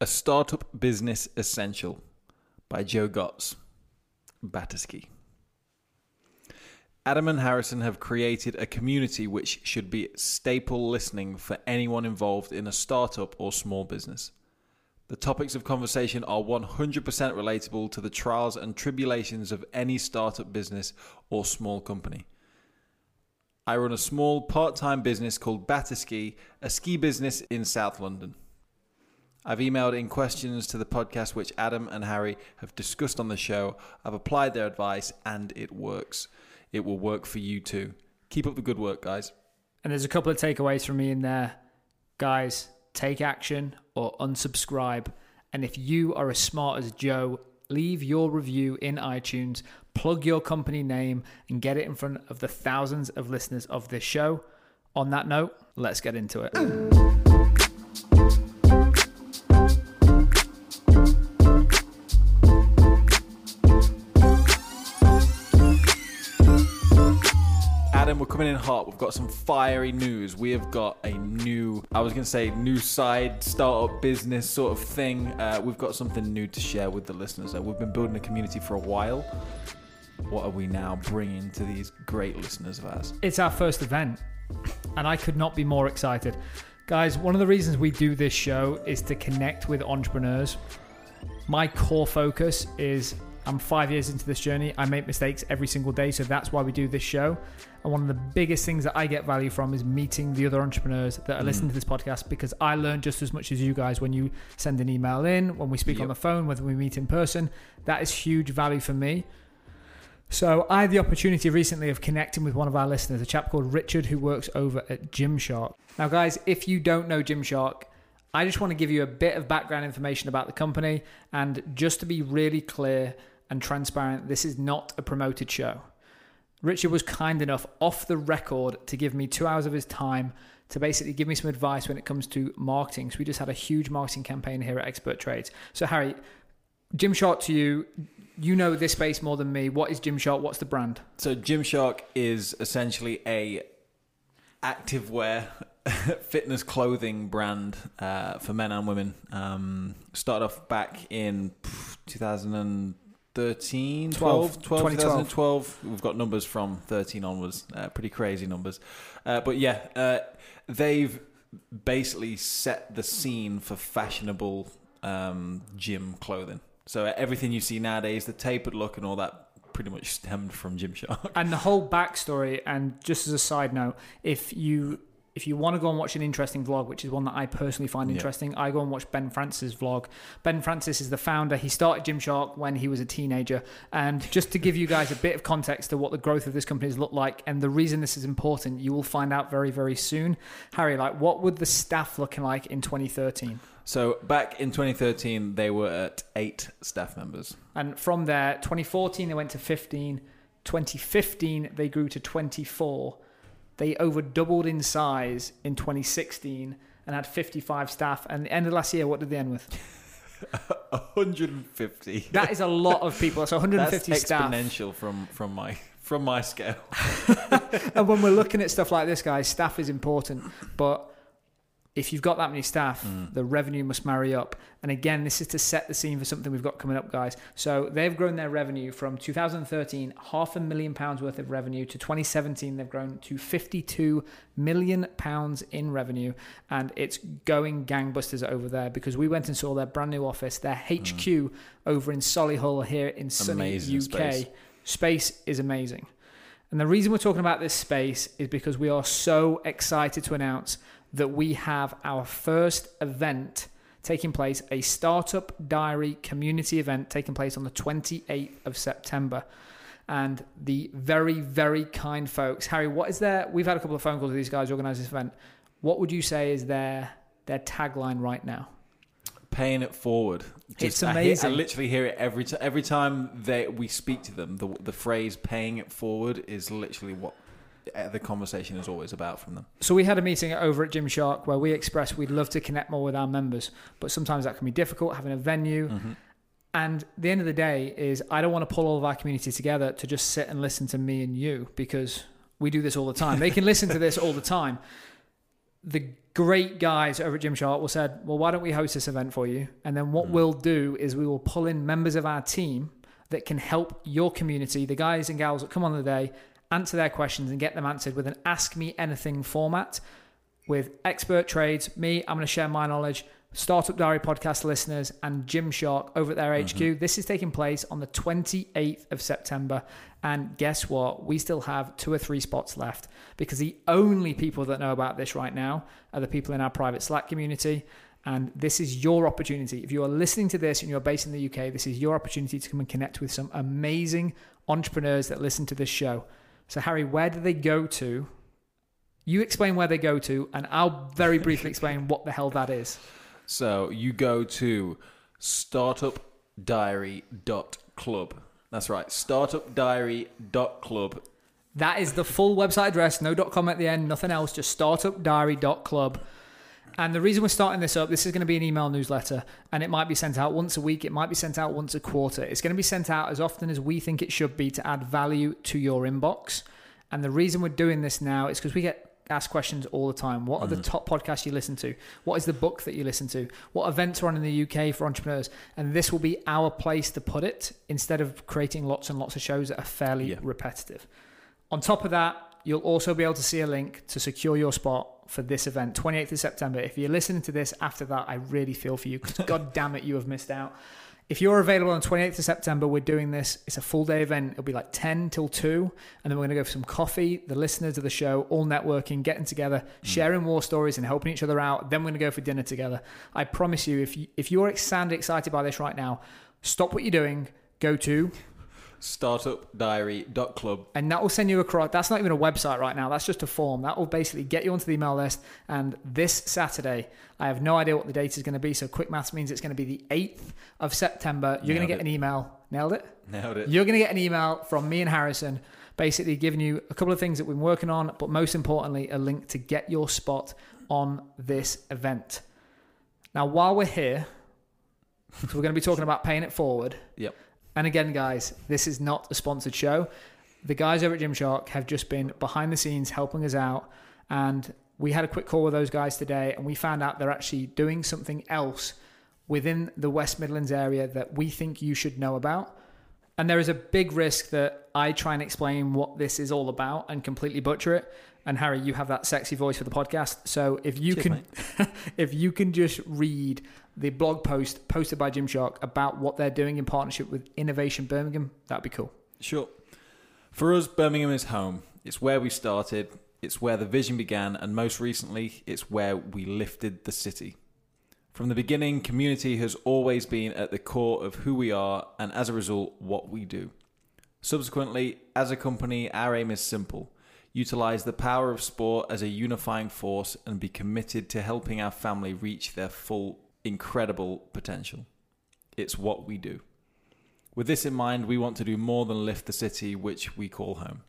A Startup Business Essential by Joe Gotts, Batterski. Adam and Harrison have created a community which should be staple listening for anyone involved in a startup or small business. The topics of conversation are 100% relatable to the trials and tribulations of any startup business or small company. I run a small part time business called Batterski, a ski business in South London. I've emailed in questions to the podcast, which Adam and Harry have discussed on the show. I've applied their advice and it works. It will work for you too. Keep up the good work, guys. And there's a couple of takeaways from me in there. Guys, take action or unsubscribe. And if you are as smart as Joe, leave your review in iTunes, plug your company name, and get it in front of the thousands of listeners of this show. On that note, let's get into it. We're coming in hot. We've got some fiery news. We have got a new, I was going to say, new side startup business sort of thing. Uh, we've got something new to share with the listeners. Uh, we've been building a community for a while. What are we now bringing to these great listeners of ours? It's our first event, and I could not be more excited. Guys, one of the reasons we do this show is to connect with entrepreneurs. My core focus is I'm five years into this journey. I make mistakes every single day, so that's why we do this show. And one of the biggest things that I get value from is meeting the other entrepreneurs that are mm. listening to this podcast because I learn just as much as you guys when you send an email in, when we speak on the phone, whether we meet in person. That is huge value for me. So I had the opportunity recently of connecting with one of our listeners, a chap called Richard who works over at Gymshark. Now, guys, if you don't know Gymshark, I just want to give you a bit of background information about the company. And just to be really clear and transparent. This is not a promoted show. Richard was kind enough off the record to give me two hours of his time to basically give me some advice when it comes to marketing. So we just had a huge marketing campaign here at Expert Trades. So Harry, Gymshark to you, you know this space more than me. What is Gymshark? What's the brand? So Gymshark is essentially a activewear fitness clothing brand uh, for men and women. Um, started off back in 2000. 13, 12, 12 2012. We've got numbers from 13 onwards, uh, pretty crazy numbers. Uh, but yeah, uh, they've basically set the scene for fashionable um, gym clothing. So everything you see nowadays, the tapered look and all that pretty much stemmed from Gymshark. And the whole backstory, and just as a side note, if you if you want to go and watch an interesting vlog, which is one that I personally find Yeah. interesting, I go and watch Ben Francis' vlog. Ben Francis is the founder. He started Gymshark when he was a teenager. And just to give you guys a bit of context to what the growth of this company has looked like and the reason this is important, you will find out very, very soon. Harry, like what would the staff looking like in 2013? So back in 2013, they were at eight staff members. And from there, 2014 they went to 15. 2015 they grew to 24. They over doubled in size in 2016 and had 55 staff. And the end of last year, what did they end with? 150. That is a lot of people. That's 150 That's staff. exponential from from my from my scale. And when we're looking at stuff like this, guys, staff is important. But if you've got that many staff, Mm. the revenue must marry up. And again, this is to set the scene for something we've got coming up, guys. So they've grown their revenue from 2013, half a million pounds worth of revenue, to 2017, they've grown to 52 million pounds in revenue. And it's going gangbusters over there because we went and saw their brand new office, their HQ over in Solihull here in sunny Amazing UK. space. space is amazing. And the reason we're talking about this space is because we are so excited to announce that we have our first event taking place, a Startup Diary community event taking place on the 28th of September. And the very, very kind folks, Harry, what is their? We've had a couple of phone calls with these guys organize this event. What would you say is their their tagline right now? Paying it forward. It's I hear- I, literally hear it every time. Every time they we speak to them, the the phrase "paying it forward" is literally what Uh, the conversation is always about from them. So we had a meeting over at Gymshark where we expressed we'd love to connect more with our members, but sometimes that can be difficult having a venue. Mm-hmm. And the end of the day is I don't want to pull all of our community together to just sit and listen to me and you because we do this all the time. They can listen to this all the time. the great guys over at Gymshark will said, "Well, why don't we host this event for you?" And then what mm. we'll do is we will pull in members of our team that can help your community, the guys and gals that come on the day, answer their questions and get them answered with an Ask Me Anything format with expert trades. Me, I'm going to share my knowledge. Startup Diary podcast listeners and Gymshark over at their mm-hmm. HQ. This is taking place on the 28th of September. And guess what? We still have two or three spots left because the only people that know about this right now are the people in our private Slack community. And this is your opportunity. If you are listening to this and you're based in the UK, this is your opportunity to come and connect with some amazing entrepreneurs that listen to this show. So, Harry, where do they go to? You explain where they go to, and I'll very briefly explain what the hell that is. So you go to startupdiary.club. That's right, startupdiary.club. That is the full website address, no .com at the end, nothing else, just startupdiary.club. And the reason we're starting this up, this is going to be an email newsletter, and it might be sent out once a week, it might be sent out once a quarter. It's going to be sent out as often as we think it should be to add value to your inbox. And the reason we're doing this now is because we get asked questions all the time. What are the mm. top podcasts you listen to? What is the book that you listen to? What events are on in the UK for entrepreneurs? And this will be our place to put it instead of creating lots and lots of shows that are fairly Yeah. repetitive. On top of that, you'll also be able to see a link to secure your spot for this event, 28th of September. If you're listening to this after that, I really feel for you because god damn it, you have missed out. If you're available on 28th of September, we're doing this. It's a full day event. It'll be like 10 till 2. And then we're going to go for some coffee, the listeners of the show, all networking, getting together, hmm. sharing war stories and helping each other out. Then we're going to go for dinner together. I promise you, if, you, if you're sound excited by this right now, stop what you're doing, go to Startupdiary.club. and that will send you across. That's not even a website right now. That's just a form. That will basically get you onto the email list. And this Saturday, I have no idea what the date is going to be. So quick maths means it's going to be the 8th of September. You're going to Nailed get an email. Nailed it? Nailed it. You're going to get an email from me and Harrison, basically giving you a couple of things that we've been working on, but most importantly, a link to get your spot on this event. Now, while we're here, so we're going to be talking about paying it forward. Yep. And again, guys, this is not a sponsored show. The guys over at Gymshark have just been behind the scenes helping us out. And we had a quick call with those guys today, and we found out they're actually doing something else within the West Midlands area that we think you should know about. And there is a big risk that I try and explain what this is all about and completely butcher it. And Harry, you have that sexy voice for the podcast. So if you Cheers, can if you can just read the blog post posted by Gymshark about what they're doing in partnership with Innovation Birmingham, that'd be cool. Sure. For us, Birmingham is home. It's where we started, it's where the vision began, and most recently, it's where we lifted the city. From the beginning, community has always been at the core of who we are and as a result, what we do. Subsequently, as a company, our aim is simple utilize the power of sport as a unifying force and be committed to helping our family reach their full, incredible potential. It's what we do. With this in mind, we want to do more than lift the city which we call home.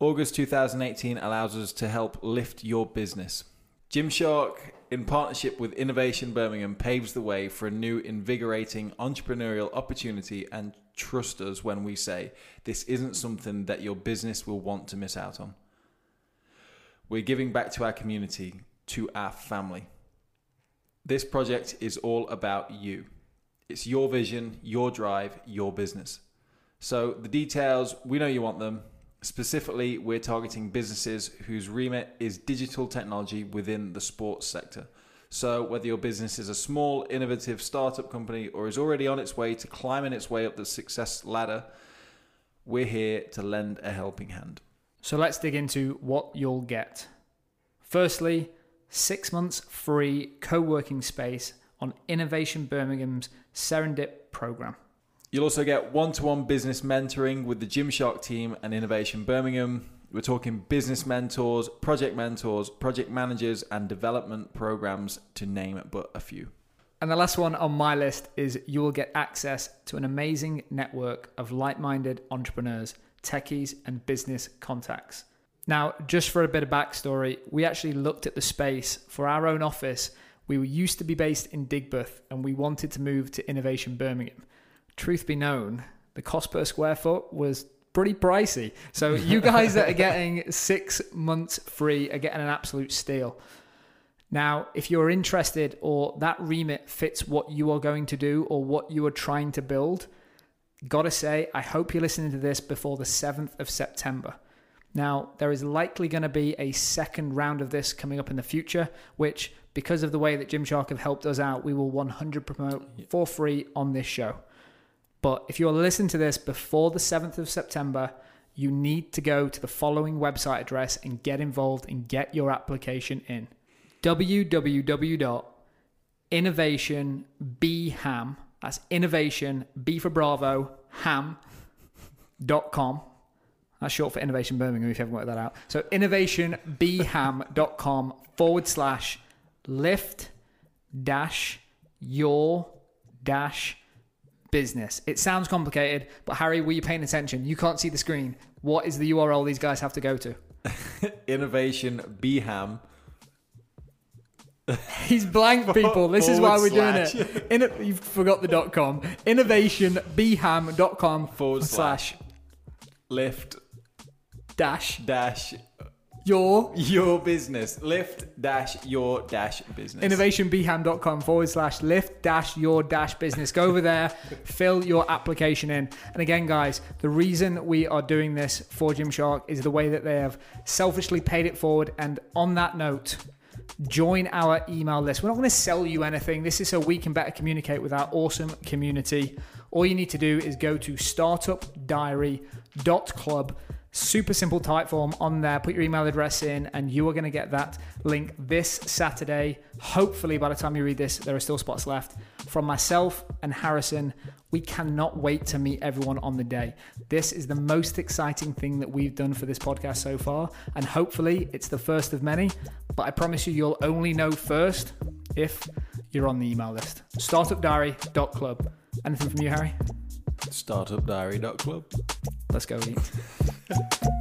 August 2018 allows us to help lift your business. Gymshark, in partnership with Innovation Birmingham, paves the way for a new, invigorating entrepreneurial opportunity and trust us when we say this isn't something that your business will want to miss out on. We're giving back to our community, to our family. This project is all about you. It's your vision, your drive, your business. So the details, we know you want them. Specifically, we're targeting businesses whose remit is digital technology within the sports sector. So, whether your business is a small, innovative startup company or is already on its way to climbing its way up the success ladder, we're here to lend a helping hand. So let's dig into what you'll get. Firstly, six months free co working space on Innovation Birmingham's Serendip program. You'll also get one to one business mentoring with the Gymshark team and Innovation Birmingham. We're talking business mentors, project mentors, project managers, and development programs, to name but a few. And the last one on my list is you will get access to an amazing network of like minded entrepreneurs, techies, and business contacts. Now, just for a bit of backstory, we actually looked at the space for our own office. We used to be based in Digbeth and we wanted to move to Innovation Birmingham. Truth be known, the cost per square foot was pretty pricey. So you guys that are getting six months free are getting an absolute steal. Now, if you're interested or that remit fits what you are going to do or what you are trying to build, gotta say, I hope you're listening to this before the 7th of September. Now, there is likely going to be a second round of this coming up in the future, which, because of the way that Gymshark have helped us out, we will 100 promote for free on this show. But if you're listening to this before the 7th of September, you need to go to the following website address and get involved and get your application in www.innovationbham, that's innovation, B for Bravo, ham.com. That's short for Innovation Birmingham, if you haven't worked that out. So innovationbham.com forward slash lift dash your dash business. It sounds complicated, but Harry, were you paying attention? You can't see the screen. What is the URL these guys have to go to? Innovation Beham. He's blank, people. This is why we're Forward doing it. In you forgot the dot com. Innovationbham.com Forward slash Lift dash dash your your business. Lift dash your dash business. innovationbham.com forward slash lift dash your dash business. Go over there, fill your application in. And again, guys, the reason we are doing this for Gymshark is the way that they have selfishly paid it forward. And on that note, join our email list. We're not going to sell you anything. This is so we can better communicate with our awesome community. All you need to do is go to startupdiary.club. Super simple type form on there. Put your email address in, and you are going to get that link this Saturday. Hopefully, by the time you read this, there are still spots left. From myself and Harrison, we cannot wait to meet everyone on the day. This is the most exciting thing that we've done for this podcast so far, and hopefully, it's the first of many. But I promise you, you'll only know first if you're on the email list. Startupdiary.club. Anything from you, Harry? Startupdiary.club. Let's go eat.